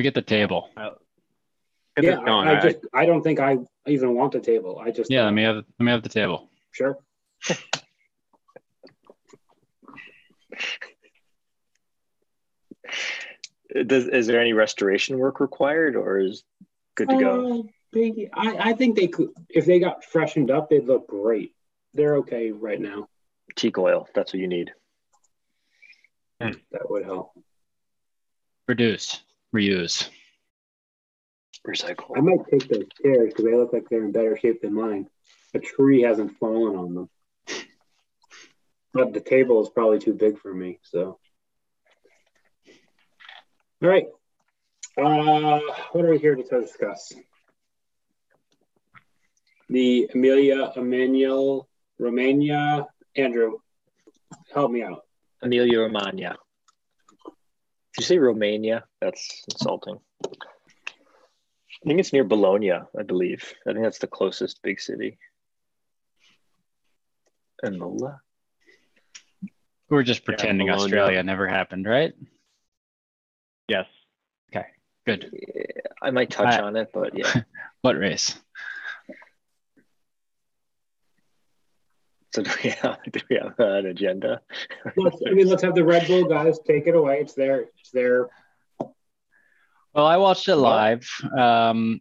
Let me get the table. Get yeah, going. I, I I- just I don't think I even want the table. I just Yeah, let me have let me have the table. sure. Does, is there any restoration work required, or is good to go? Uh, they, I, I think they could if they got freshened up, they'd look great. They're okay right now. Teak oil. That's what you need. That would help. Reduce, reuse. Recycle. I might take those chairs because they look like they're in better shape than mine. A tree hasn't fallen on them. But the table is probably too big for me, so. All right. Uh, what are we here to discuss? The Amelia Emanuel Romania. Andrew, help me out. Amelia Romagna. Did you say Romania? That's insulting. I think it's near Bologna, I believe. I think that's the closest big city. Imola? We're just pretending Bologna. Australia never happened, right? yes. Okay, good. Yeah, I might touch I- on it, but yeah. What race? So do we have, do we have an agenda? Let's, I mean, let's have the Red Bull guys take it away. It's their, it's their. Well, I watched it live. Um,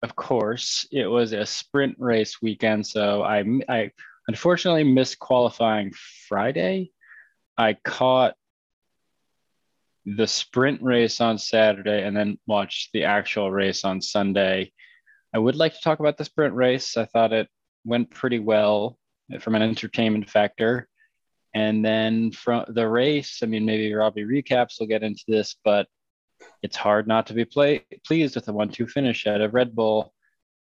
of course, it was a sprint race weekend, so I I unfortunately missed qualifying Friday. I caught the sprint race on Saturday and then watched the actual race on Sunday. I would like to talk about the sprint race. I thought it went pretty well from an entertainment factor. And then from the race, I mean, maybe Robbie recaps will get into this, but it's hard not to be play, pleased with a one-two finish at a Red Bull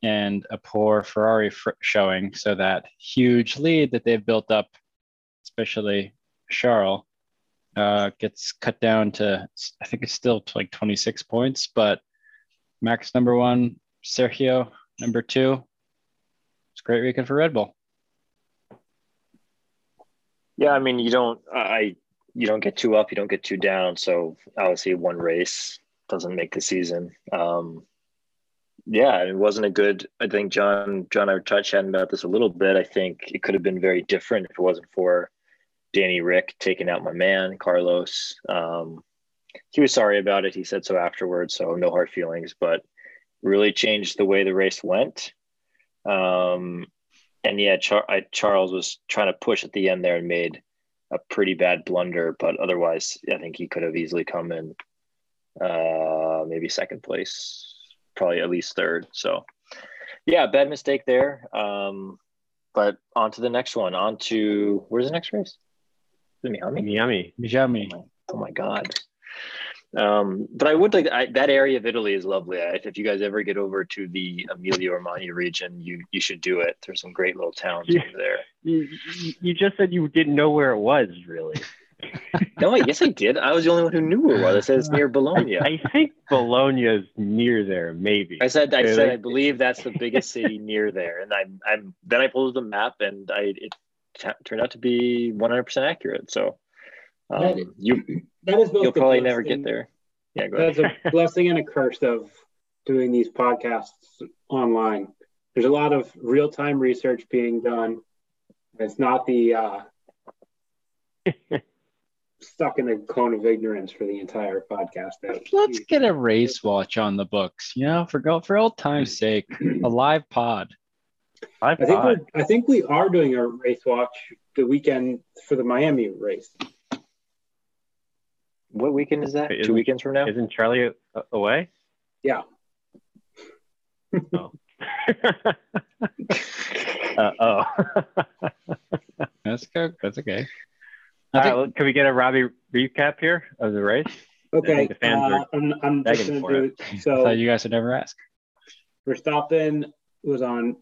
and a poor Ferrari fr- showing. So that huge lead that they've built up, especially Charles, uh, gets cut down to I think it's still like 26 points, but Max number one, Sergio number two. It's a great weekend for Red Bull. Yeah, I mean, you don't, I, you don't get too up, you don't get too down. So obviously, one race doesn't make the season. Um, yeah, it wasn't a good. I think John, John, I touched chatting about this a little bit. I think it could have been very different if it wasn't for Danny Ric taking out my man Carlos. Um, he was sorry about it. He said so afterwards. So no hard feelings, but really changed the way the race went. Um, and yeah, Char- I, Charles was trying to push at the end there and made a pretty bad blunder, but otherwise, I think he could have easily come in uh, maybe second place, probably at least third. So, yeah, bad mistake there. Um, but on to the next one. On to where's the next race? Is Miami. Miami? Yummy. Mijami. Oh my god. Um, but I would like I, that area of Italy is lovely. I, if you guys ever get over to the Emilia Romagna region, you you should do it. There's some great little towns Yeah. over there. You, you- you just said you didn't know where it was, really. No, I guess I did. I was the only one who knew where it was. I said it's near Bologna. I, I think Bologna is near there, maybe. I said I said I believe that's the biggest city near there, and I'm I'm then I pulled the map and I it t- turned out to be 100 percent accurate. So That- um, you That is both you'll the probably never get there. Yeah, go ahead. That's a blessing and a curse of doing these podcasts online. There's a lot of real time research being done. It's not the uh, stuck in a cone of ignorance for the entire podcast. That- Let's get a race watch on the books, you know, for go for old time's sake, a live pod. I I think thought. we're, I think we are doing a race watch the weekend for the Miami race. What weekend is that? Wait, Two weekends from now. Isn't Charlie away? Yeah. Oh. uh, oh. That's good. That's okay. All I right, well, can we get a Robbie recap here of the race? Okay, the fans uh, are I'm, I'm just going to for do I so. thought you guys would never ask. Verstappen was on.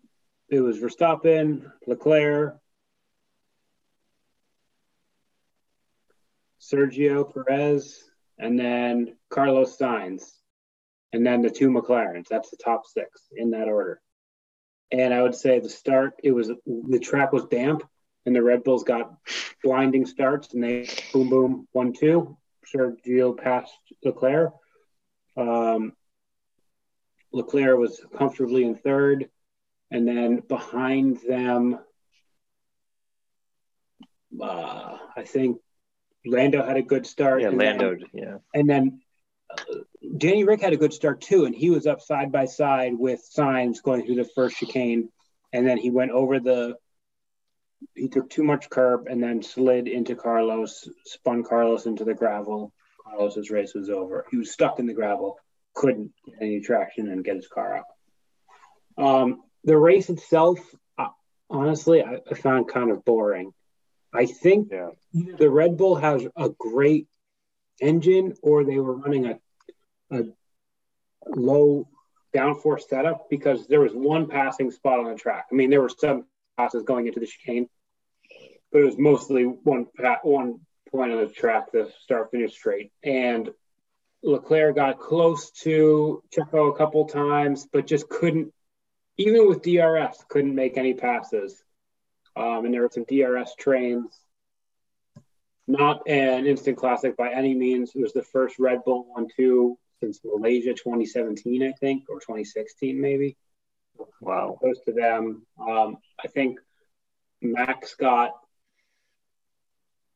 It was Verstappen, Leclerc, Sergio Perez, and then Carlos Sainz, and then the two McLarens. That's the top six in that order. And I would say the start, it was the track was damp, and the Red Bulls got blinding starts, and they boom boom one two. Sergio passed Leclerc. Um, Leclerc was comfortably in third, and then behind them, uh, I think Lando had a good start. Yeah, Lando. then- yeah. and then uh, Danny Ric had a good start too, and he was up side by side with Sainz going through the first chicane, and then he went over the. He took too much curb and then slid into Carlos, spun Carlos into the gravel. Carlos's race was over. He was stuck in the gravel, couldn't get any traction and get his car out. Um, the race itself, uh, honestly, I, I found kind of boring. I think Yeah. either the Red Bull has a great engine or they were running a, a low downforce setup because there was one passing spot on the track. I mean, there were some passes going into the chicane, but it was mostly one one point on the track, the start finish straight. And Leclerc got close to Checo a couple times, but just couldn't, even with DRS, couldn't make any passes. Um, and there were some DRS trains not an instant classic by any means. It was the first Red Bull 1 2 since Malaysia 2017, I think, or 2016, maybe. Wow. Close to them. Um, I think Max got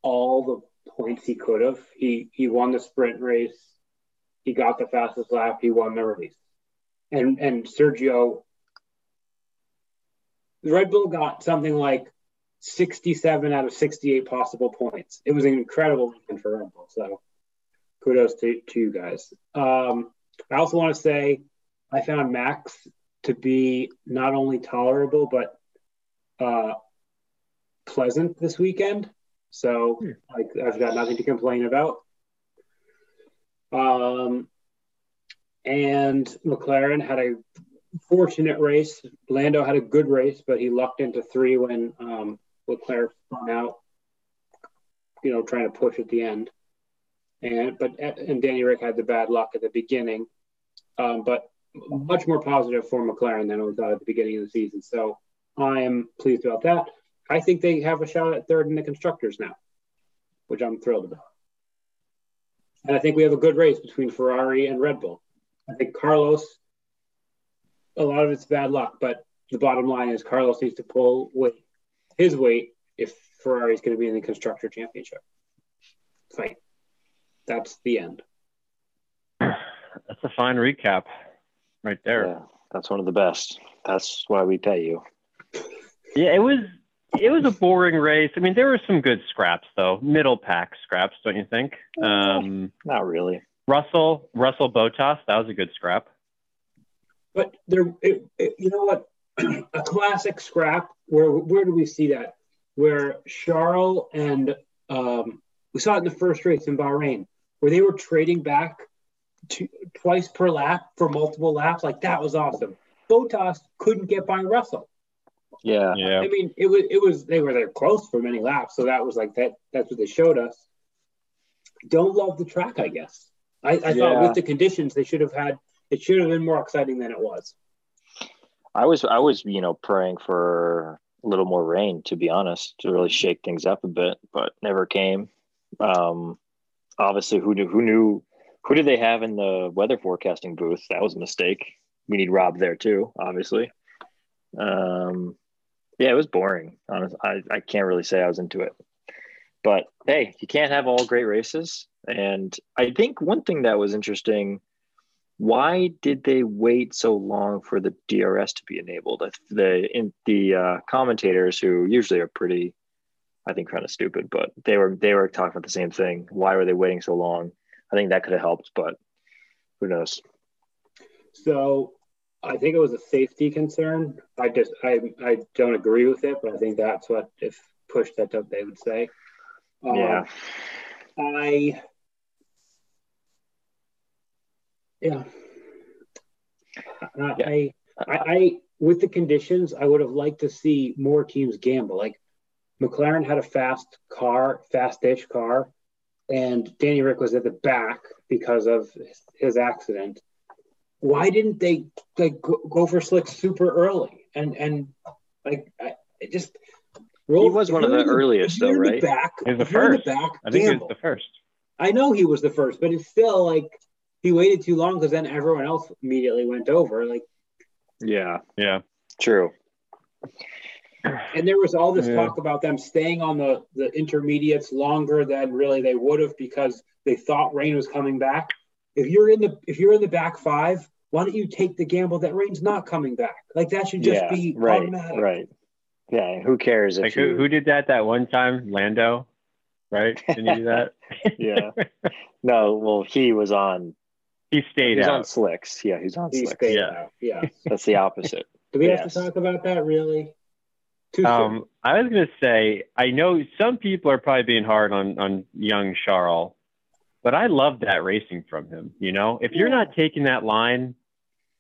all the points he could have. He he won the sprint race. He got the fastest lap. He won the race. And and Sergio, Red Bull got something like 67 out of 68 possible points. It was an incredible weekend for Red Bull. So kudos to, to you guys. Um, I also want to say I found Max to be not only tolerable, but uh, pleasant this weekend. So like, I've got nothing to complain about. Um, and McLaren had a fortunate race. Lando had a good race, but he lucked into three when um, Leclerc spun out, you know, trying to push at the end. And but and Danny Ric had the bad luck at the beginning, um, but much more positive for McLaren than I thought at the beginning of the season. So I am pleased about that. I think they have a shot at third in the constructors now, which I'm thrilled about. And I think we have a good race between Ferrari and Red Bull. I think Carlos, a lot of it's bad luck, but the bottom line is Carlos needs to pull weight, his weight if Ferrari's going to be in the constructor championship fight. That's the end. That's a fine recap right there. Yeah. That's one of the best. That's why we pay you. Yeah, it was it was a boring race. I mean, there were some good scraps though, middle pack scraps, don't you think? Um, Not really. Russell Russell Bottas, that was a good scrap. But there, it, it, you know what? a classic scrap. Where where do we see that? Where Charles and um, we saw it in the first race in Bahrain, where they were trading back to, twice per lap for multiple laps. Like that was awesome. Bottas couldn't get by Russell. Yeah. Yeah. I mean, it was it was they were there close for many laps, so that was like that. That's what they showed us. Don't love the track, I guess. I, I thought with the conditions they should have had. It should have been more exciting than it was. I was I was, you know, praying for a little more rain, to be honest, to really shake things up a bit, but never came. Um obviously who knew who knew who did they have in the weather forecasting booth? That was a mistake. We need Rob there too, obviously. Um yeah, it was boring. Honest, I, I can't really say I was into it. But hey, you can't have all great races. And I think one thing that was interesting why did they wait so long for the DRS to be enabled? The in the uh, commentators, who usually are pretty, I think, kind of stupid, but they were they were talking about the same thing. Why were they waiting so long? I think that could have helped, but who knows? So I think it was a safety concern. I just I I don't agree with it, but I think that's what if pushed that up they would say. Um, Yeah, I yeah. I, Yeah. I, I I with the conditions, I would have liked to see more teams gamble. Like McLaren had a fast car, fast-ish car, and Danny Ric was at the back because of his, his accident. Why didn't they like go, go for slick super early and and like I, it just roll, He was one of you're the earliest, though, right? The back, He was the if you're in first. the back, I think he was the first. I know he was the first, but it's still like he waited too long because then everyone else immediately went over. Like, Yeah, Yeah. true. and there was all this Yeah. talk about them staying on the the intermediates longer than really they would have because they thought rain was coming back. If you're in the if you're in the back five, why don't you take the gamble that rain's not coming back? Like that should just yeah, be right, automatic. right. Yeah, who cares if Like you, who, who did that that one time? Lando, right? Didn't he do that? Yeah. No, well, he was on. He stayed He's out. on slicks. Yeah, he's on He slicks. stayed Yeah. out. Yeah. That's the opposite. Do we have to talk about that really? Too. Um, I was gonna say, I know some people are probably being hard on on young Charles, but I love that racing from him. You know, if you're not taking that line,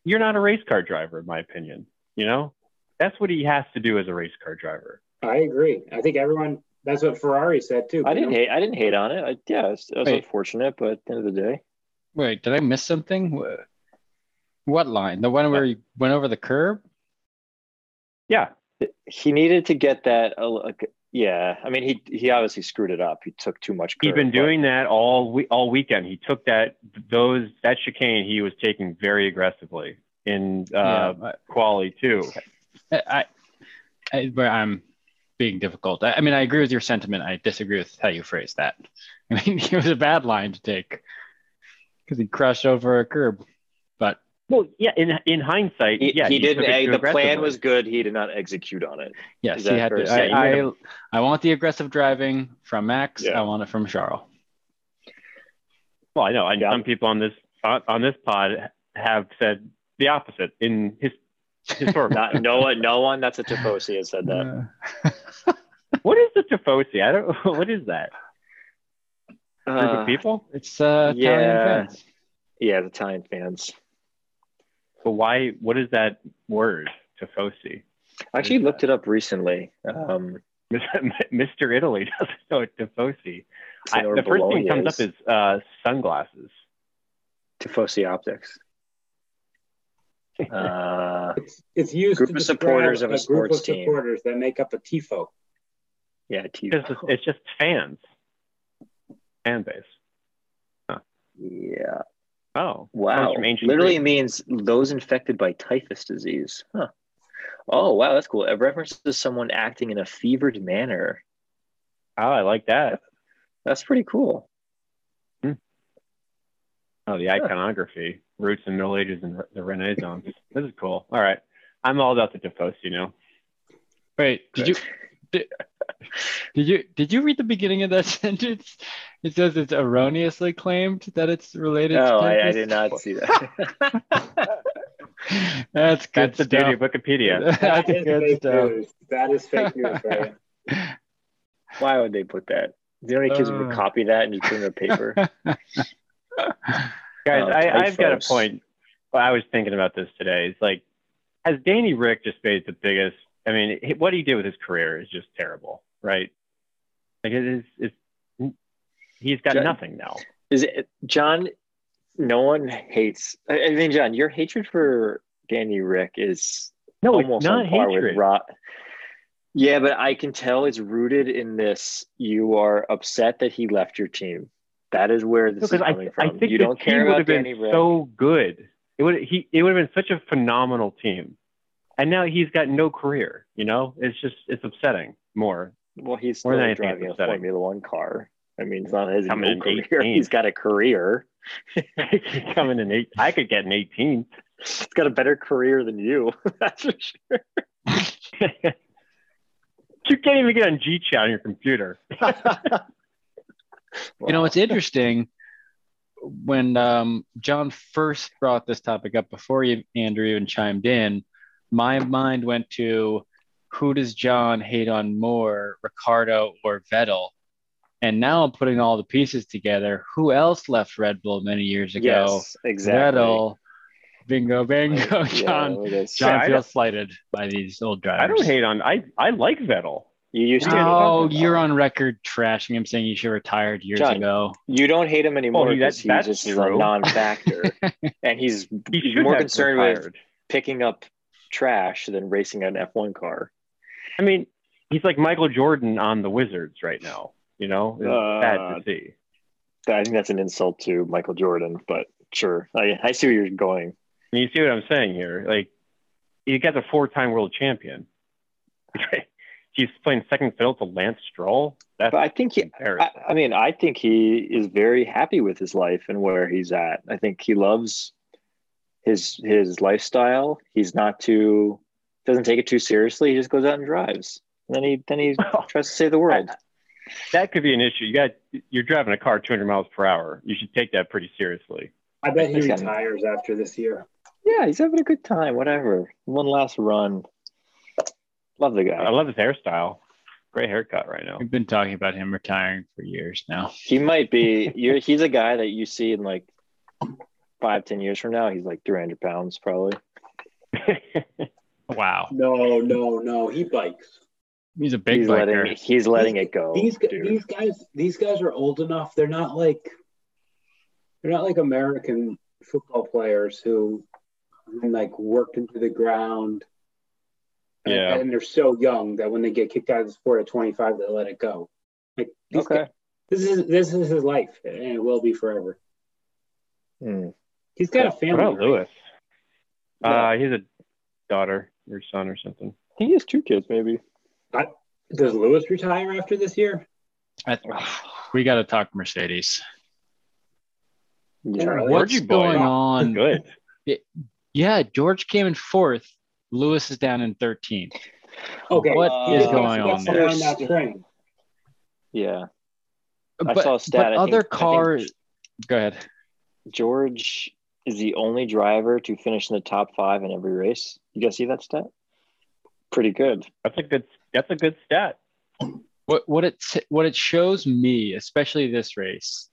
you're not a race car driver, in my opinion. You know, that's what he has to do as a race car driver. I agree. I think everyone. That's what Ferrari said too. I didn't know? hate. I didn't hate on it. I, yeah, it was, it was unfortunate, but at the end of the day, Wait, did I miss something? What line? The one where he went over the curb? Yeah, he needed to get that. Yeah, I mean, he he obviously screwed it up. He took too much. he's curve, been but- doing that all we- all weekend. He took that those that chicane he was taking very aggressively in uh, yeah, quali too. I, I, I, where I'm being difficult. I, I mean, I agree with your sentiment. I disagree with how you phrased that. I mean, it was a bad line to take because he crushed over a curb. But Well, yeah, in in hindsight, He, yeah, he didn't. took it eh, too the plan was good. He did not execute on it. yes, he had to. to say? I, You I, I want the aggressive driving from Max. Yeah. I want it from Charles. Well, I know. I, Yeah. Some people on this on, on this pod have said the opposite in his historical. Not no one. No one. That's a Tifosi has said that. Uh, what is the Tifosi? I don't. What is that? Group Uh, of people? it's uh, Italian Yeah. fans. yeah, the Italian fans. But why? What is that word? Tifosi. I actually looked it up recently. Um, Mr. Italy doesn't know what Tifosi. I, Taylor the first thing Bologna that comes up is is uh, sunglasses. Tifosi optics. Uh, It's, it's used Group to of supporters of a group sports of team. supporters that make up a tifo. yeah, T- It's just, it's just fans. Fan base. yeah. Oh, Wow. From ancient Literally Greek. means those infected by typhus disease. Huh. Oh, wow, that's cool. It references someone acting in a fevered manner. Oh, I like that. That's pretty cool. Hmm. Oh, the iconography, roots in Middle Ages and the Renaissance. This is cool. All right, I'm all about the Tifosi, you know. Wait, did you did, did you did you read the beginning of that sentence? It says it's erroneously claimed that it's related. Oh, to I, I did not see that. That's good That's the beauty of Wikipedia. That's That is good fake stuff. news. That is fake news for. Why would they put that? Do you kids how many kids would Uh. copy that and just put it in their paper? Guys, Oh, I, I've got a point. Well, I was thinking about this today. It's like, has Danny Ric just made the biggest? I mean, what he did with his career is just terrible, right? Like it is. It's, he's got John- nothing now. Is it John? No one hates. I I mean, John, your hatred for Danny Ric is No, almost it's not on par hatred. with Rot. Yeah, but I can tell it's rooted in this. You are upset that he left your team. That is where this Because is coming I from. think you don't care about Danny Ric. so good. It would he it would have been such a phenomenal team, and now he's got no career. You know, it's just it's upsetting more. well, he's more still than driving a. Formula One car. I mean, it's not his Coming no in career. 18th. He's got a career. Coming in eight, I could get an 18th. He's got a better career than you. That's for sure. you can't even get on G Chat on your computer. You know, it's interesting when um, John first brought this topic up before you, Andrew even chimed in. My mind went to who does John hate on more, Ricciardo or Vettel? And now I'm putting all the pieces together. Who else left Red Bull many years ago? Yes, exactly. Vettel. Bingo, bingo. Yeah, John, look at this. John I feels slighted by these old drivers. I don't hate on. I I like Vettel. You used to. Oh, you're on record trashing him, saying he should have retired years John, ago. You don't hate him anymore oh, Well, because that- he that's just is a non-factor, and he's, He he's more have concerned with picking up trash than racing an F1 car. I mean, he's like Michael Jordan on the Wizards right now. You know, it's Uh, sad to see. I think that's an insult to Michael Jordan, but sure. I, I see where you're going. And you see what I'm saying here? Like, you got a four-time world champion. He's playing second fiddle to Lance Stroll. That's But I think he, I. I mean, I think he is very happy with his life and where he's at. I think he loves his his lifestyle. He's not too doesn't take it too seriously. He just goes out and drives. And then he then he Well, tries to save the world. that could be an issue. You got you're driving a car 200 miles per hour. You should take that pretty seriously. I bet he He's got- retires after this year. Yeah, he's having a good time. Whatever. One last run. Love the guy. I love his hairstyle. Great haircut right now. We've been talking about him retiring for years now. He might be. You're, he's a guy that you see in like five, ten years from now. He's like 300 pounds probably. Wow, No, no, no. He bikes. he's a big he's biker. letting he's letting These- it go. These dude. these guys these guys are old enough. They're not like they're not like American football players who like worked into the ground. And- Yeah. And, they're so young that when they get kicked out of the sport at 25, they let it go. Like these Okay. guys- this is this is his life, and it will be forever. Hmm. He's got a family. about Lewis? Yeah. Uh, he's a daughter or son or something. He has two kids, maybe. Does Lewis retire after this year? I- we got to talk Mercedes. Yeah. Charlie. What's going on? Good. Yeah, George came in fourth. Lewis is down in 13th. Okay, What he is just going gets on there? learn that train. Yeah. I saw a stat, but I other think- cars. Go ahead. George is the only driver to finish in the top five in every race. You guys see that stat? Pretty good. That's a good. That's a good stat. What what it what it shows me, especially this race,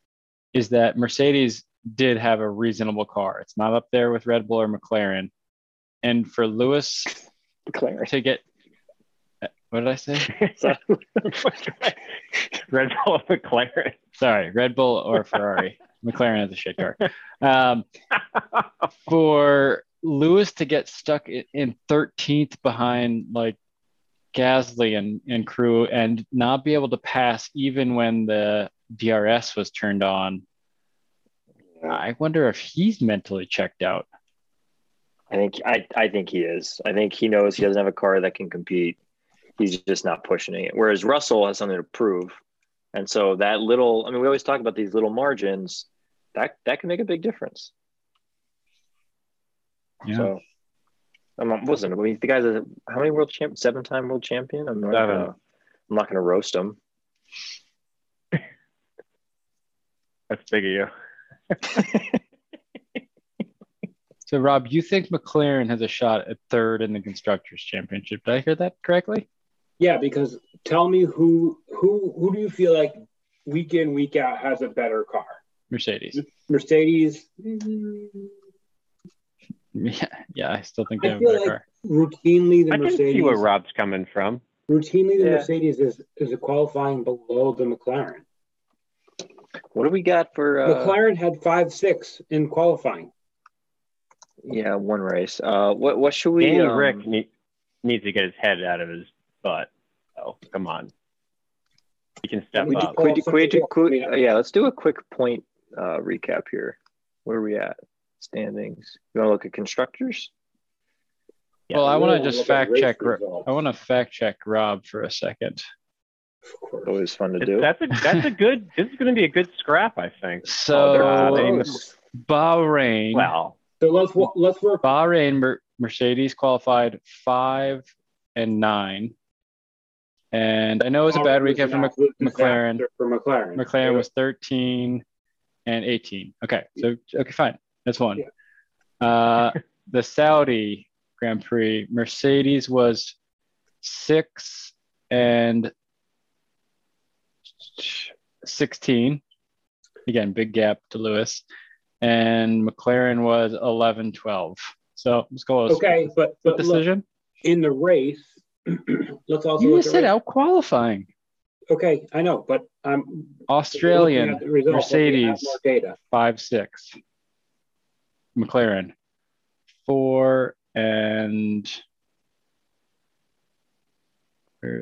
is that Mercedes did have a reasonable car. It's not up there with Red Bull or McLaren. And for Lewis McLaren. to get what did I say? Red Bull or McLaren. Sorry, Red Bull or Ferrari. McLaren has a shit car. Um, for Lewis to get stuck in, in 13th behind like Gasly and, and crew and not be able to pass even when the DRS was turned on, I wonder if he's mentally checked out. I think I, I think he is. I think he knows he doesn't have a car that can compete. He's just not pushing it. Whereas Russell has something to prove. And so that little I mean, we always talk about these little margins, that that can make a big difference. Yeah. So I'm not, listen, I mean, the guy's a how many world champ seven time world champion? I'm not gonna I'm not gonna roast him. That's big of you. So, Rob, you think McLaren has a shot at third in the Constructors' Championship? Did I hear that correctly? Yeah, because tell me who who who do you feel like week in week out has a better car? Mercedes. Mercedes. Yeah, yeah, I still think they I have a feel better like car. routinely the I can Mercedes. see where Rob's coming from. routinely the Yeah. Mercedes is is a qualifying below the McLaren. What do we got for uh, McLaren had five six in qualifying. yeah, one race. Uh what what should we Danny um, Rick need, needs to get his head out of his butt. Oh, come on. we can step We up. do- Could, could, we do- could, Yeah. yeah, let's do a quick point uh, recap here. Where are we at? Standings. You want to look at constructors? well, I want to just look fact check. Results, I want to fact check Rob for a second. of course. Always fun to It's- do. That's a that's a good. This is going to be a good scrap, I think. So they're Uh, they- close. Bahrain, Well, So let's let's work. Bahrain, Mer- Mercedes qualified five and nine, and I know it was a bad weekend for Mc- McLaren. For McLaren. McLaren was 13 and 18. Okay, so okay, fine, that's one. Uh, the Saudi Grand Prix, Mercedes was six and 16. Again, big gap to Lewis. And McLaren was 11 12. So let's go with okay, but but look, decision. in the race, Let's also you just said out qualifying. Okay, I know, but I'm um, Australian results, Mercedes five six, McLaren four and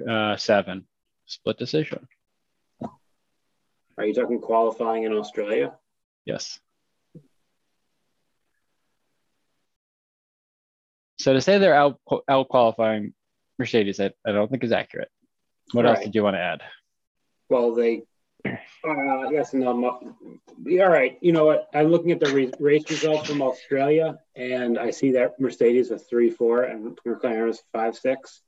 uh, seven split decision. Are you talking qualifying in Australia? Yes. So to say they're out out qualifying Mercedes, I, I don't think is accurate. What else did you want to add? Well, they, uh, yes, no, all right. You know what? I'm looking at the re- race results from Australia, and I see that Mercedes was three four and McLaren was five six.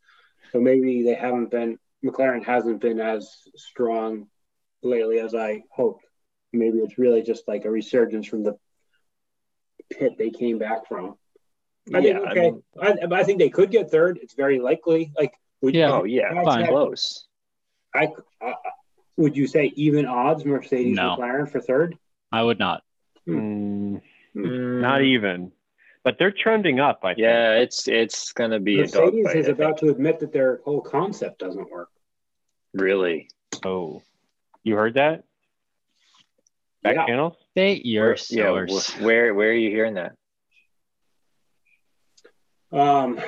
So maybe they haven't been. McLaren hasn't been as strong lately as I hoped. Maybe it's really just like a resurgence from the pit they came back from. I Yeah, think I mean- I, I think they could get third. It's very likely. Like, would Yeah. Oh yeah, fine. close. I, I would you say even odds Mercedes No. McLaren for third? I would not. Mm, Mm, not even, but they're trending up. I think. Yeah, it's it's gonna be Mercedes dogfight. is I about to admit that their whole concept doesn't work. Really? Oh, you heard that? Back Yeah. channels? State your yeah. source. wh- Where where are you hearing that? Um, uh,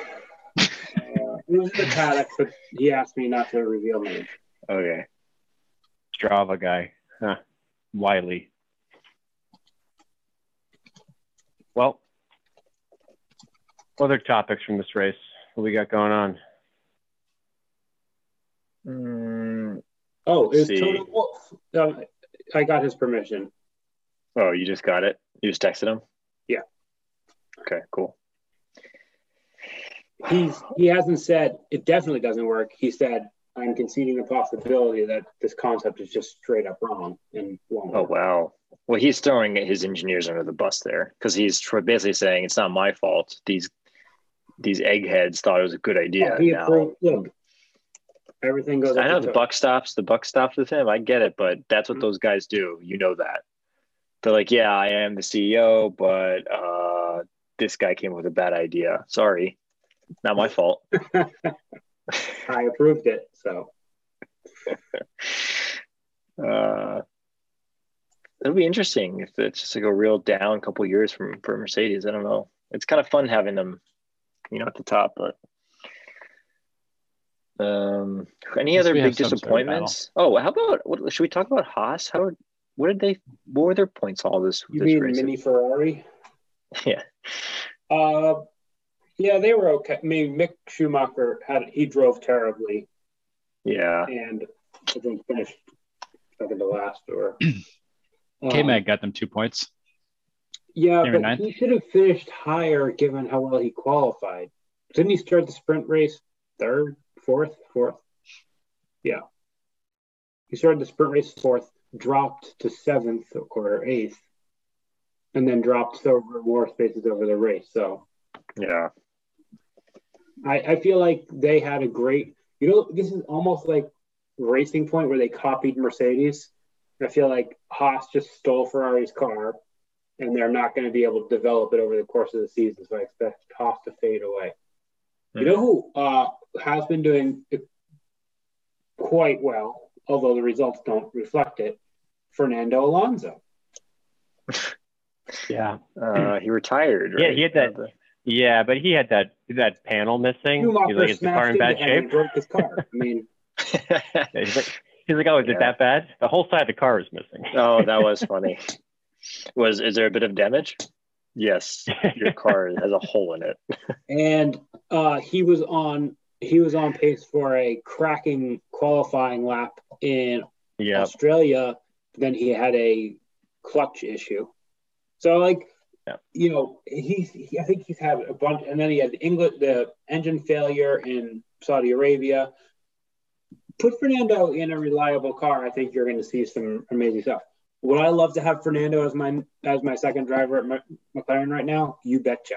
it was in the paddock, but he asked me not to reveal names. Okay. Strava guy. Huh. Wiley. Well, other topics from this race. What we got going on? Mm, Oh, it was Toto Wolff. Um, I got his permission. oh, you just got it. You just texted him. Yeah. Okay. Cool. He's he hasn't said it definitely doesn't work. He said I'm conceding the possibility that this concept is just straight up wrong and won't. Oh work." wow. Well, he's throwing his engineers under the bus there because he's basically saying it's not my fault. These these eggheads thought it was a good idea. He now. look, everything goes. I know to the buck stops. The buck stops with him. I get it, but that's what Mhm. those guys do. You know that. They're like, yeah, I am the CEO, but uh, this guy came up with a bad idea. Sorry, not my fault. I approved it. So uh, it'll be interesting if it's just like a real down couple years from for Mercedes. I don't know. It's kind of fun having them, you know, at the top. But um, any other big have sort of disappointments? Oh, how about what? Should we talk about Haas? How? What did they? What were their points all this? you this mean race? mini Ferrari? Yeah. Uh, yeah, they were okay. I mean, Mick Schumacher had he drove terribly Yeah. and I think finished second to last. Or um, K Mag got them two points. Yeah, but ninth? he should have finished higher given how well he qualified. Didn't he start the sprint race third, fourth, fourth? Yeah, he started the sprint race fourth, dropped to seventh or eighth, and then dropped over more spaces over the race. So Yeah. I, I feel like they had a great, you know, this is almost like Racing Point where they copied Mercedes. I feel like Haas just stole Ferrari's car and they're not going to be able to develop it over the course of the season. So I expect Haas to fade away. You know who uh, has been doing quite well, although the results don't reflect it? Fernando Alonso. Yeah. Uh, he retired. Yeah, he had that- Uh, Yeah, but he had that that panel missing. He's like, is the car in bad shape? and broke his car. I mean, He's like, he's like, oh, is Yeah. it that bad? The whole side of the car is missing. oh, that was funny. Was is there a bit of damage? Yes, your car has a hole in it. and uh, he was on he was on pace for a cracking qualifying lap in yeah. Australia. Then he had a clutch issue. So like, Yeah. you know, he's he, I think he's had a bunch, and then he had the England the engine failure in Saudi Arabia. Put Fernando in a reliable car. I think you're going to see some amazing stuff. Would I love to have Fernando as my as my second driver at Mc- McLaren right now? You betcha.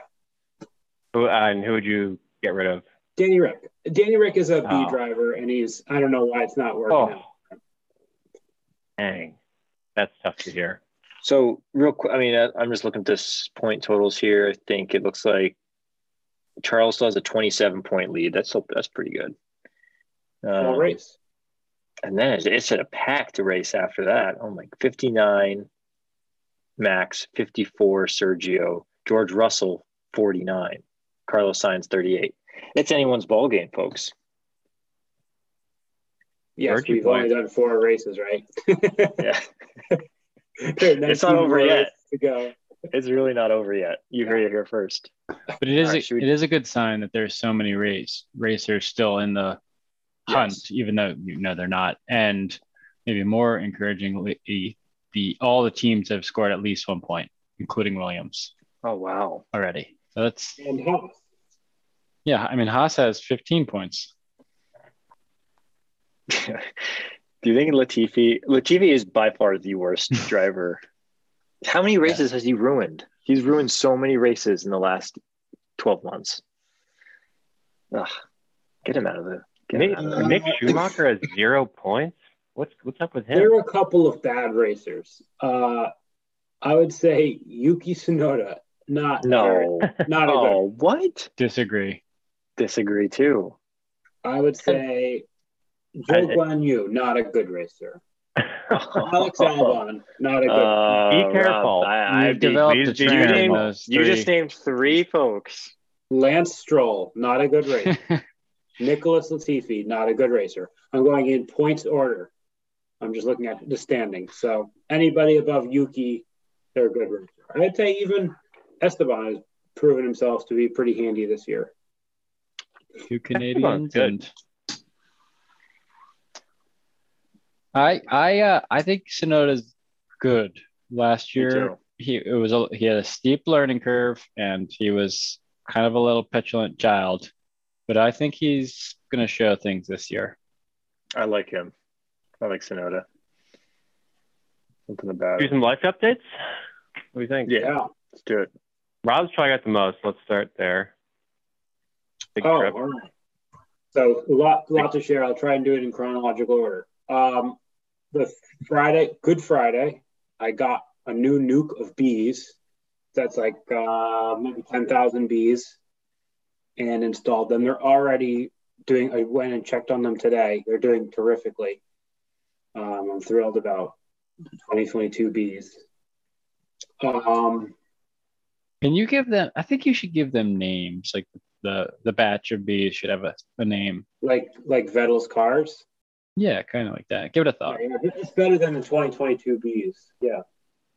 Who, uh, and who would you get rid of? Danny Ric. Danny Ric is a B Oh. driver, and he's I don't know why it's not working. Oh, out. dang. That's tough to hear. So real quick, I mean, I, I'm just looking at this point totals here. I think it looks like Charles still has a 27 point lead. That's still, that's pretty good. All Um, race. And then it's, it's a packed race after that. Oh my, 59 Max, 54 Sergio, George Russell 49, Carlos Sainz 38. It's anyone's ball game, folks. Yes, Georgie we've boy. only done four races, right? Yeah. There It's not over yet. To go. it's really not over yet. You heard it here first. But it is All right, a, should we- it is a good sign that there's so many race racers still in the hunt, Yes. even though you know they're not. And maybe more encouragingly, the all the teams have scored at least one point, including Williams Oh wow. already. So that's And Haas. yeah. I mean, Haas has 15 points. Do you think Latifi Latifi is by far the worst driver? How many races has he ruined? He's ruined so many races in the last 12 months. Ugh, get him out of the get him Mick, out of there. Mick Schumacher has zero points. What's what's up with him? There are a couple of bad racers. Uh, I would say Yuki Tsunoda, not No. not a good. Oh, what? Disagree. Disagree too. I would say Zhou I- Guan Yu, not a good racer. Alex Albon, not a good. Uh, Be Rob, careful. I, I, You've developed please a be trend in careful. those you just named three folks. Lance Stroll, not a good racer. Nicholas Latifi, not a good racer. I'm going in points order. I'm just looking at the standing. So anybody above Yuki, they're a good racer. I'd say even Esteban has proven himself to be pretty handy this year. Two Canadians good. and I I uh I think Tsunoda's good. Last year he it was a, he had a steep learning curve and he was kind of a little petulant child, but I think he's gonna show things this year. I like him. I like Tsunoda. Something about Do some life updates. What do you think? Yeah, Yeah. let's do it. Rob's probably got the most. Let's start there. Big Oh, trip. all right. So a lot, lot to share. I'll try and do it in chronological order. Um, the Friday, Good Friday, I got a new nuc of bees. That's like uh, maybe ten thousand bees, and installed them. They're already doing. I went and checked on them today. They're doing terrifically. Um, I'm thrilled about 2022 bees. Um, Can you give them I think you should give them names. Like the the batch of bees should have a, a name. like like Vettel's cars. Yeah, kind of like that. Give it a thought. Yeah, it's better than the 2022 bees. Yeah.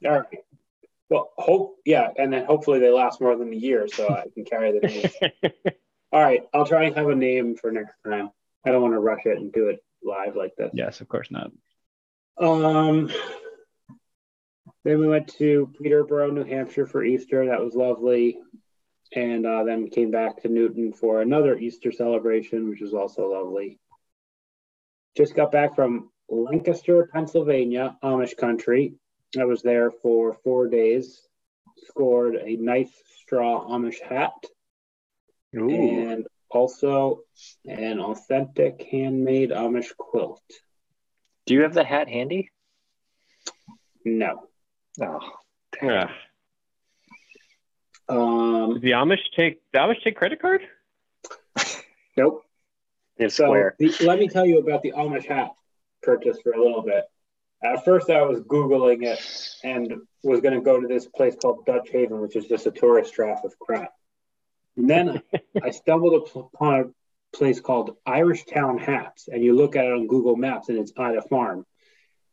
All right. Well, hope yeah, and then hopefully they last more than a year, so I can carry the name. All right, I'll try and have a name for next time. I don't want to rush it and do it live like this. Yes, of course not. Um. Then we went to Peterborough, New Hampshire for Easter. That was lovely, and uh, then came back to Newton for another Easter celebration, which was also lovely. Just got back from Lancaster, Pennsylvania, Amish country. I was there for four days. Scored a nice straw Amish hat Ooh. and also an authentic handmade Amish quilt. Do you have the hat handy? No. Oh, yeah. Um, Does the Amish take the Amish take credit card? nope. It's So square. let me tell you about the Amish hat purchase for a little bit. At first, I was Googling it and was going to go to this place called Dutch Haven, which is just a tourist trap of crap. And then I stumbled upon a place called Irish Town Hats, and you look at it on Google Maps, and it's at a farm.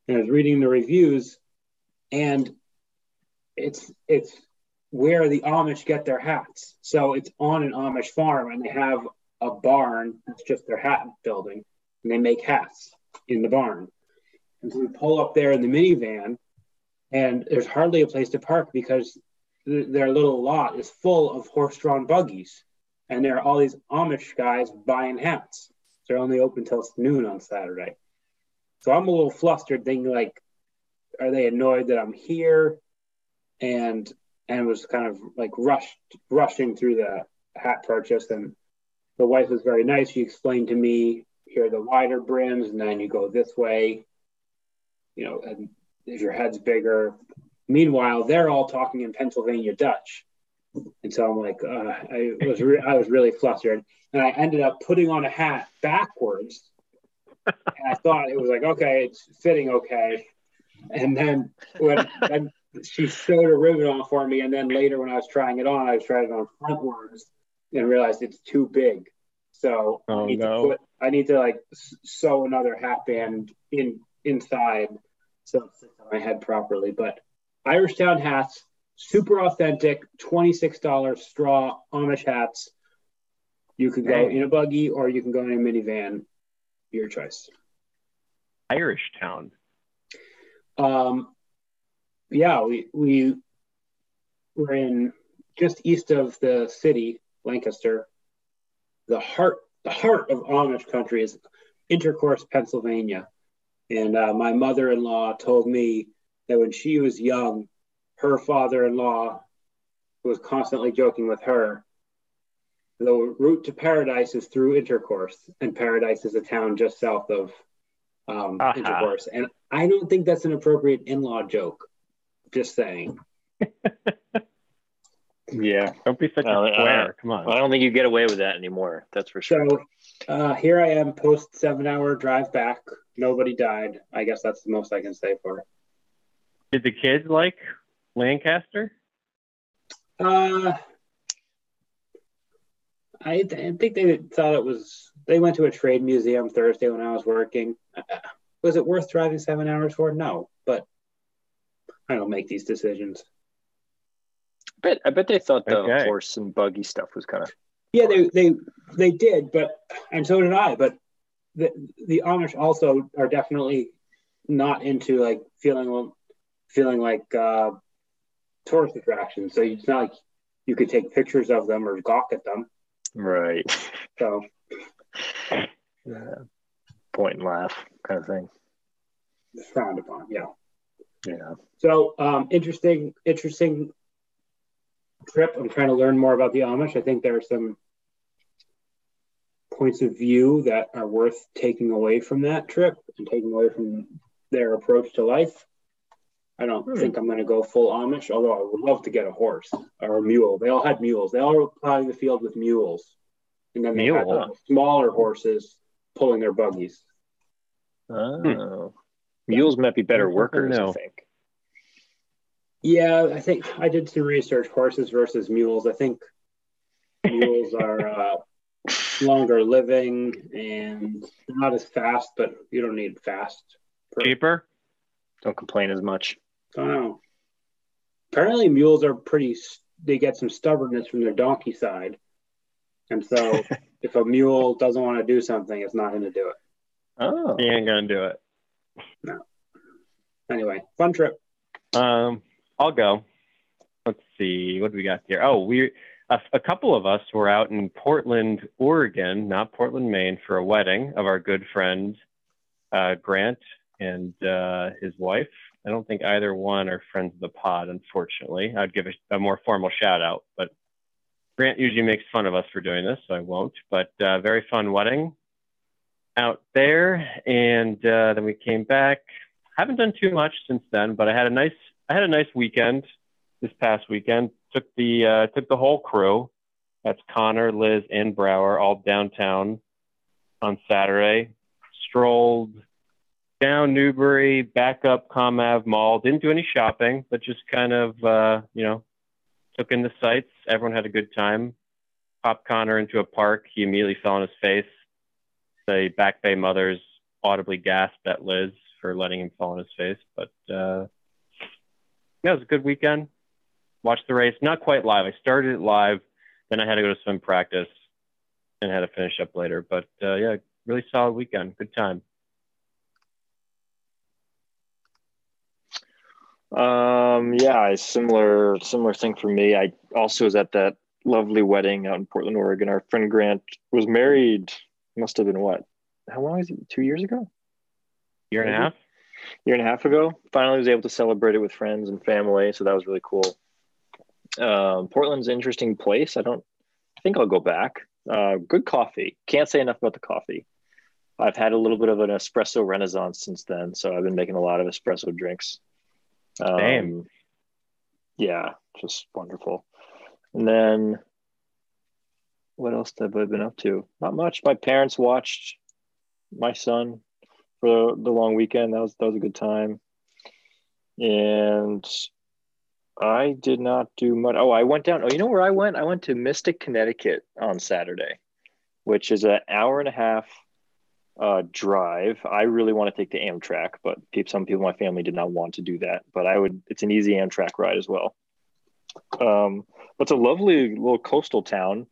And I was reading the reviews, and it's it's where the Amish get their hats. So it's on an Amish farm, and they have a barn that's just their hat building, and they make hats in the barn. And so we pull up there in the minivan, and there's hardly a place to park because th- their little lot is full of horse-drawn buggies, and there are all these Amish guys buying hats. They're only open till noon on Saturday. So I'm a little flustered, thinking like, are they annoyed that I'm here? And and was kind of like rushed rushing through the hat purchase and the wife was very nice. She explained to me here are the wider brims, and then you go this way, you know, and if your head's bigger. Meanwhile, they're all talking in Pennsylvania Dutch, and so I'm like, uh, I was re- I was really flustered, and I ended up putting on a hat backwards, and I thought it was like okay, it's fitting okay, and then when then she sewed a ribbon on for me, and then later when I was trying it on, I was trying it on frontwards and realized it's too big. So Oh, I need no. to put I need to like sew another hat band in inside so it sits on my head properly. But Irish Town hats, super authentic, $26 straw Amish hats. You can go in a buggy or you can go in a minivan. Your choice. Irish town. Um, yeah, we we were in just east of the city, Lancaster. The heart, the heart of Amish country is Intercourse, Pennsylvania, and uh, my mother-in-law told me that when she was young, her father-in-law was constantly joking with her. The route to paradise is through Intercourse, and Paradise is a town just south of um, Aha. Intercourse. And I don't think that's an appropriate in-law joke. Just saying. Yeah. Don't be such No, a uh, square. Come on. I don't think you get away with that anymore. That's for sure. So uh, here I am, post seven-hour drive back. Nobody died. I guess that's the most I can say for it. Did the kids like Lancaster? Uh, I, I think they thought it was. They went to a trade museum Thursday when I was working. Uh, was it worth driving seven hours for? No, but I don't make these decisions. I bet, I bet they thought the Okay. horse and buggy stuff was kind of. Yeah, they they they did, but and so did I. But the the Amish also are definitely not into like feeling feeling like uh, tourist attractions. So it's not like you could take pictures of them or gawk at them. Right. So Yeah. Point and laugh kind of thing. it's frowned upon. Yeah. Yeah. So um, interesting, interesting trip. I'm trying to learn more about the Amish. I think there are some points of view that are worth taking away from that trip and taking away from their approach to life. I don't Hmm. think I'm going to go full Amish, although I would love to get a horse or a mule. They all had mules. They all were plowing the field with mules, and then they had Mule? the smaller horses pulling their buggies. Oh. Mules might be better Something to workers, I know. think. Yeah, I think I did some research. Horses versus mules. I think mules are uh, longer living and not as fast, but you don't need fast. Cheaper? Don't complain as much. don't know. Apparently, mules are pretty. They get some stubbornness from their donkey side, and so if a mule doesn't want to do something, it's not going to do it. Oh. He ain't gonna do it. No. Anyway, fun trip. Um, I'll go. Let's see, what do we got here? Oh, we a, a couple of us were out in Portland, Oregon, not Portland, Maine, for a wedding of our good friend uh, Grant and uh, his wife. I don't think either one are friends of the pod, unfortunately. I'd give a, a more formal shout out, but Grant usually makes fun of us for doing this, so I won't. But uh, very fun wedding out there, and uh, then we came back. Haven't done too much since then, but I had a nice I had a nice weekend this past weekend. Took the uh, took the whole crew. That's Connor, Liz, and Brower all downtown on Saturday. Strolled down Newbury, back up Comm Ave Mall. Didn't do any shopping, but just kind of uh, you know took in the sights. Everyone had a good time. Popped Connor into a park. He immediately fell on his face. The Back Bay mothers audibly gasped at Liz for letting him fall on his face. But uh, yeah, it was a good weekend. Watched the race, not quite live. I started it live, then I had to go to swim practice and had to finish up later. But uh, yeah, really solid weekend. Good time. Um, yeah, similar similar thing for me. I also was at that lovely wedding out in Portland, Oregon. Our friend Grant was married. Must have been what? How long is it? Two years ago? Year and a half. Year and a half ago. Finally, was able to celebrate it with friends and family. So that was really cool. Um, Portland's an interesting place. I don't. I think I'll go back. Uh, good coffee. Can't say enough about the coffee. I've had a little bit of an espresso renaissance since then, so I've been making a lot of espresso drinks. Um, Same. Yeah, just wonderful. And then what else have I been up to? Not much. My parents watched my son for the long weekend. That was that was a good time. And I did not do much. Oh, I went down. Oh, you know where I went? I went to Mystic, Connecticut on Saturday, which is an hour and a half uh, drive. I really want to take the Amtrak, but some people in my family did not want to do that. But I would. It's an easy Amtrak ride as well. Um, but it's a lovely little coastal town.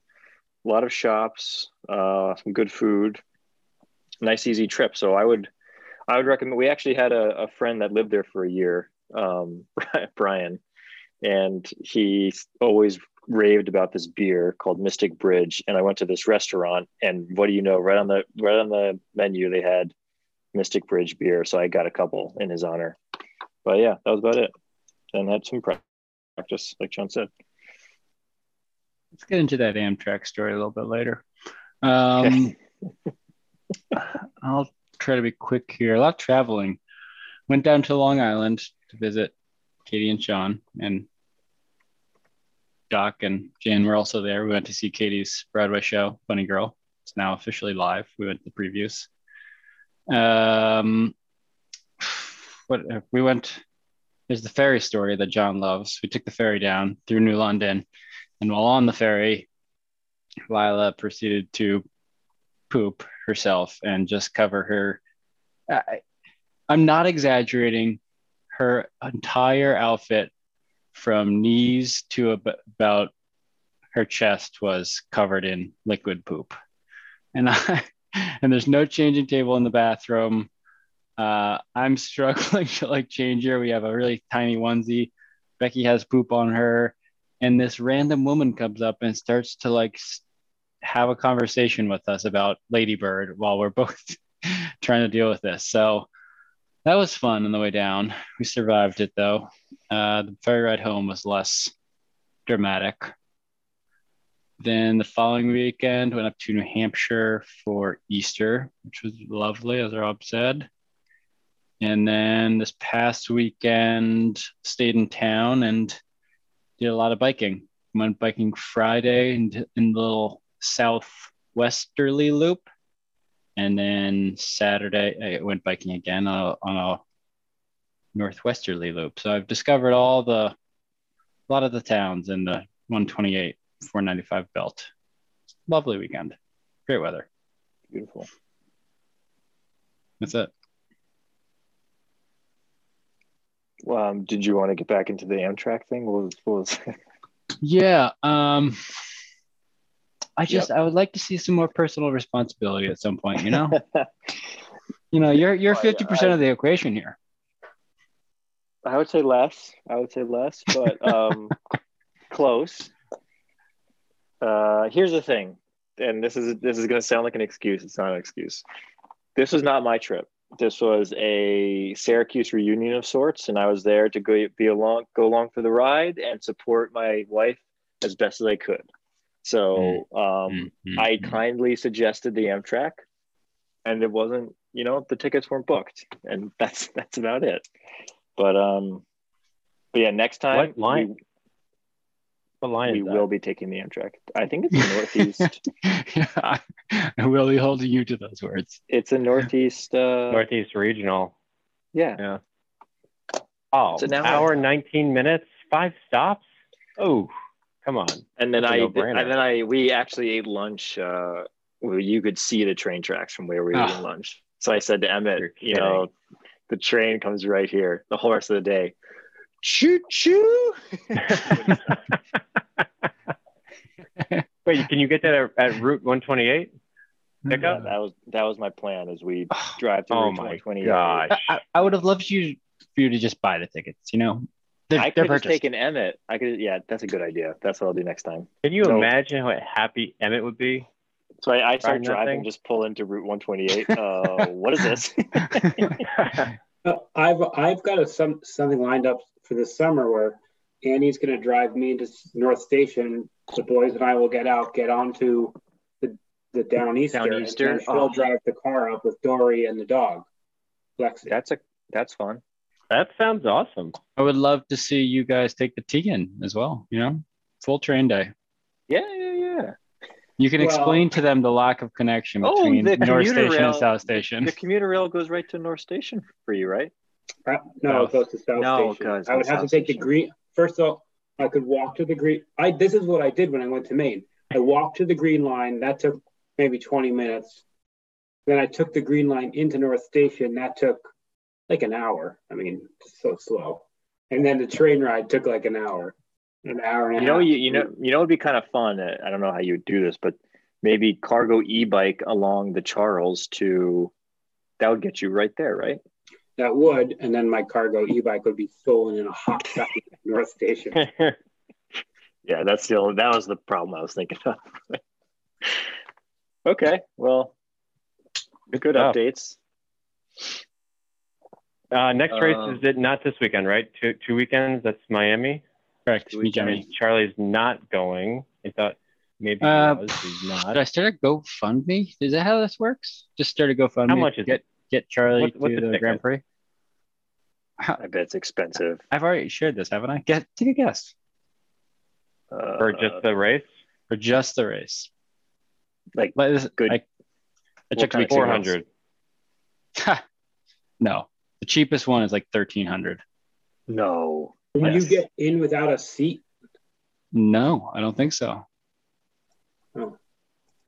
A lot of shops, uh, some good food, nice easy trip. So I would, I would recommend. We actually had a, a friend that lived there for a year, um, Brian, and he always raved about this beer called Mystic Bridge. And I went to this restaurant, and what do you know? Right on the right on the menu, they had Mystic Bridge beer. So I got a couple in his honor. But yeah, that was about it. And had some practice, like John said. Let's get into that Amtrak story a little bit later. Um, I'll try to be quick here. A lot of traveling. Went down to Long Island to visit Katie and Sean, and Doc and Jan were also there. We went to see Katie's Broadway show, Funny Girl. It's now officially live. We went to the previews. Um, what we went. There's the ferry story that John loves. We took the ferry down through New London, and while on the ferry, Lila proceeded to poop herself and just cover her. I, I'm not exaggerating. Her entire outfit from knees to about her chest was covered in liquid poop. And I and there's no changing table in the bathroom. Uh, I'm struggling to like change her. We have a really tiny onesie. Becky has poop on her, and this random woman comes up and starts to like have a conversation with us about Ladybird while we're both trying to deal with this. So that was fun on the way down. We survived it though. Uh, the ferry ride home was less dramatic. Then the following weekend, went up to New Hampshire for Easter, which was lovely, as Rob said. And then this past weekend, stayed in town and did a lot of biking. Went biking Friday and in the little southwesterly loop and then Saturday, I went biking again on a, on a northwesterly loop. So I've discovered all the, a lot of the towns in the 128, 495 belt. Lovely weekend. Great weather. Beautiful. That's it. Well, um, did you want to get back into the Amtrak thing? What was, what was... yeah. Um, I just yep. I would like to see some more personal responsibility at some point. You know, you know, you're you're fifty percent of the equation here. I would say less. I would say less, but um, close. Uh, here's the thing, and this is this is going to sound like an excuse. It's not an excuse. This was not my trip. This was a Syracuse reunion of sorts, and I was there to go be along, go along for the ride, and support my wife as best as I could. So mm. um, mm-hmm. I mm. kindly suggested the Amtrak, and it wasn't, you know, the tickets weren't booked, and that's that's about it. But um, but yeah, next time what line? We, line we will be taking the Amtrak. I think it's the Northeast. yeah, I will be holding you to those words. It's a Northeast. Uh, Northeast Regional. Yeah. Yeah. Oh, an hour, hour 19 minutes, five stops. Oh. Come on. And then I and then I we actually ate lunch. Uh, where you could see the train tracks from where we were oh. eating lunch. So I said to Emmett, you know, the train comes right here the whole rest of the day. Choo choo. Wait, can you get that at, at Route 128? Yeah, that was that was my plan as we drive to oh Route 128. Gosh. I, I, would have loved you for you to just buy the tickets, you know. They're, I could have taken Emmett. I could, yeah, that's a good idea. That's what I'll do next time. Can you so, imagine how happy Emmett would be? So I, I start driving, just pull into Route 128. uh, what is this? uh, I've I've got a, some something lined up for this summer where Annie's going to drive me to North Station. The boys and I will get out, get onto the the Downeaster, Downeaster. and she'll oh. drive the car up with Dory and the dog, Lexi. That's a that's fun. That sounds awesome. I would love to see you guys take the T in as well, you know, full train day. Yeah, yeah, yeah. You can well, explain to them the lack of connection oh, between oh, North Station rail, and South Station. The commuter rail goes right to North Station for you, right? Uh, no, it goes to South no, Station. I would have South to take Station. the green. First of all, I could walk to the green. I this is what I did when I went to Maine. I walked to the green line. That took maybe 20 minutes. Then I took the green line into North Station. That took like an hour. I mean, so slow. And then the train ride took like an hour. An hour and a You know, half. you, you know, you know, it'd be kind of fun. uh, I don't know how you would do this, but maybe cargo e-bike along the Charles to that would get you right there, right? that would, and then my cargo e-bike would be stolen in a hot second at North Station. Yeah, that's the only, that was the problem I was thinking of. okay, well, good stuff. updates. Uh, next race Um, is it not this weekend, right? Two two weekends. That's Miami. Correct. Do Me, we- Jimmy. And Charlie's not going. I thought maybe he Uh, was. He's Did. I start a GoFundMe? Is that how this works? Just start a GoFundMe. How much is get get Charlie What- what's to the the? Grand Prix? I bet it's expensive I've already shared this, haven't I? Get take a guess uh, For just the race, for just the race. like But this, Good. I, I checked kind of week four tickets. hundred. no, the cheapest one is like thirteen hundred. no. Can Yes. you get in without a seat? No, I don't think so. Oh.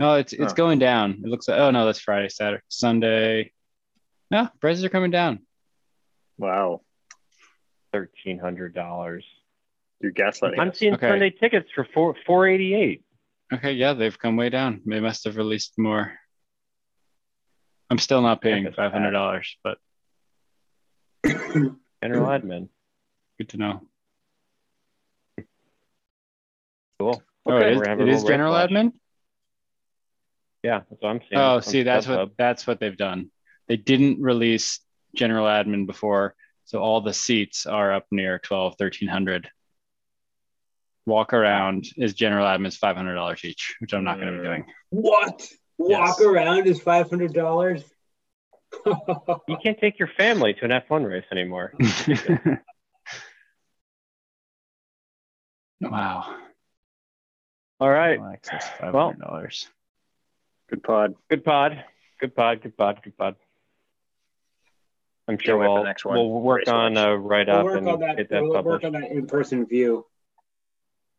No, it's it's Huh. going down. It looks like oh no, that's Friday, Saturday, Sunday. No, prices are coming down. Wow, Thirteen hundred dollars. you're gaslighting I'm seeing Okay. Sunday tickets for four four eighty eight. Okay, yeah, they've come way down. They must have released more. I'm still not paying five hundred dollars, but General admin. good to know. Cool. Oh, Okay, it is, we're having it a is little race general watch. admin. Yeah, that's what I'm seeing. Oh, see, that's StubHub. what that's what they've done. They didn't release general admin before, so all the seats are up near 12, 1300. Walk around is general admin is five hundred dollars each, which I'm not going to be doing. What? Walk Yes. around is five hundred dollars. You can't take your family to an F1 race anymore. wow. All right. All access Well- Good pod. Good pod. Good pod. Good pod. Good pod. I'm sure Can't wait for we'll, next one. we'll work Race on watch. a write we'll up and on that. get that We'll work published. on that in-person view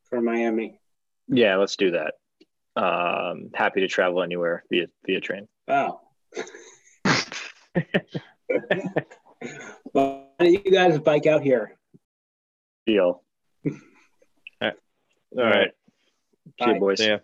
for Miami. Yeah, let's do that. Um, happy to travel anywhere via via train. Wow. well, why don't you guys bike out here? Deal. right. All right. See you, boys. See ya.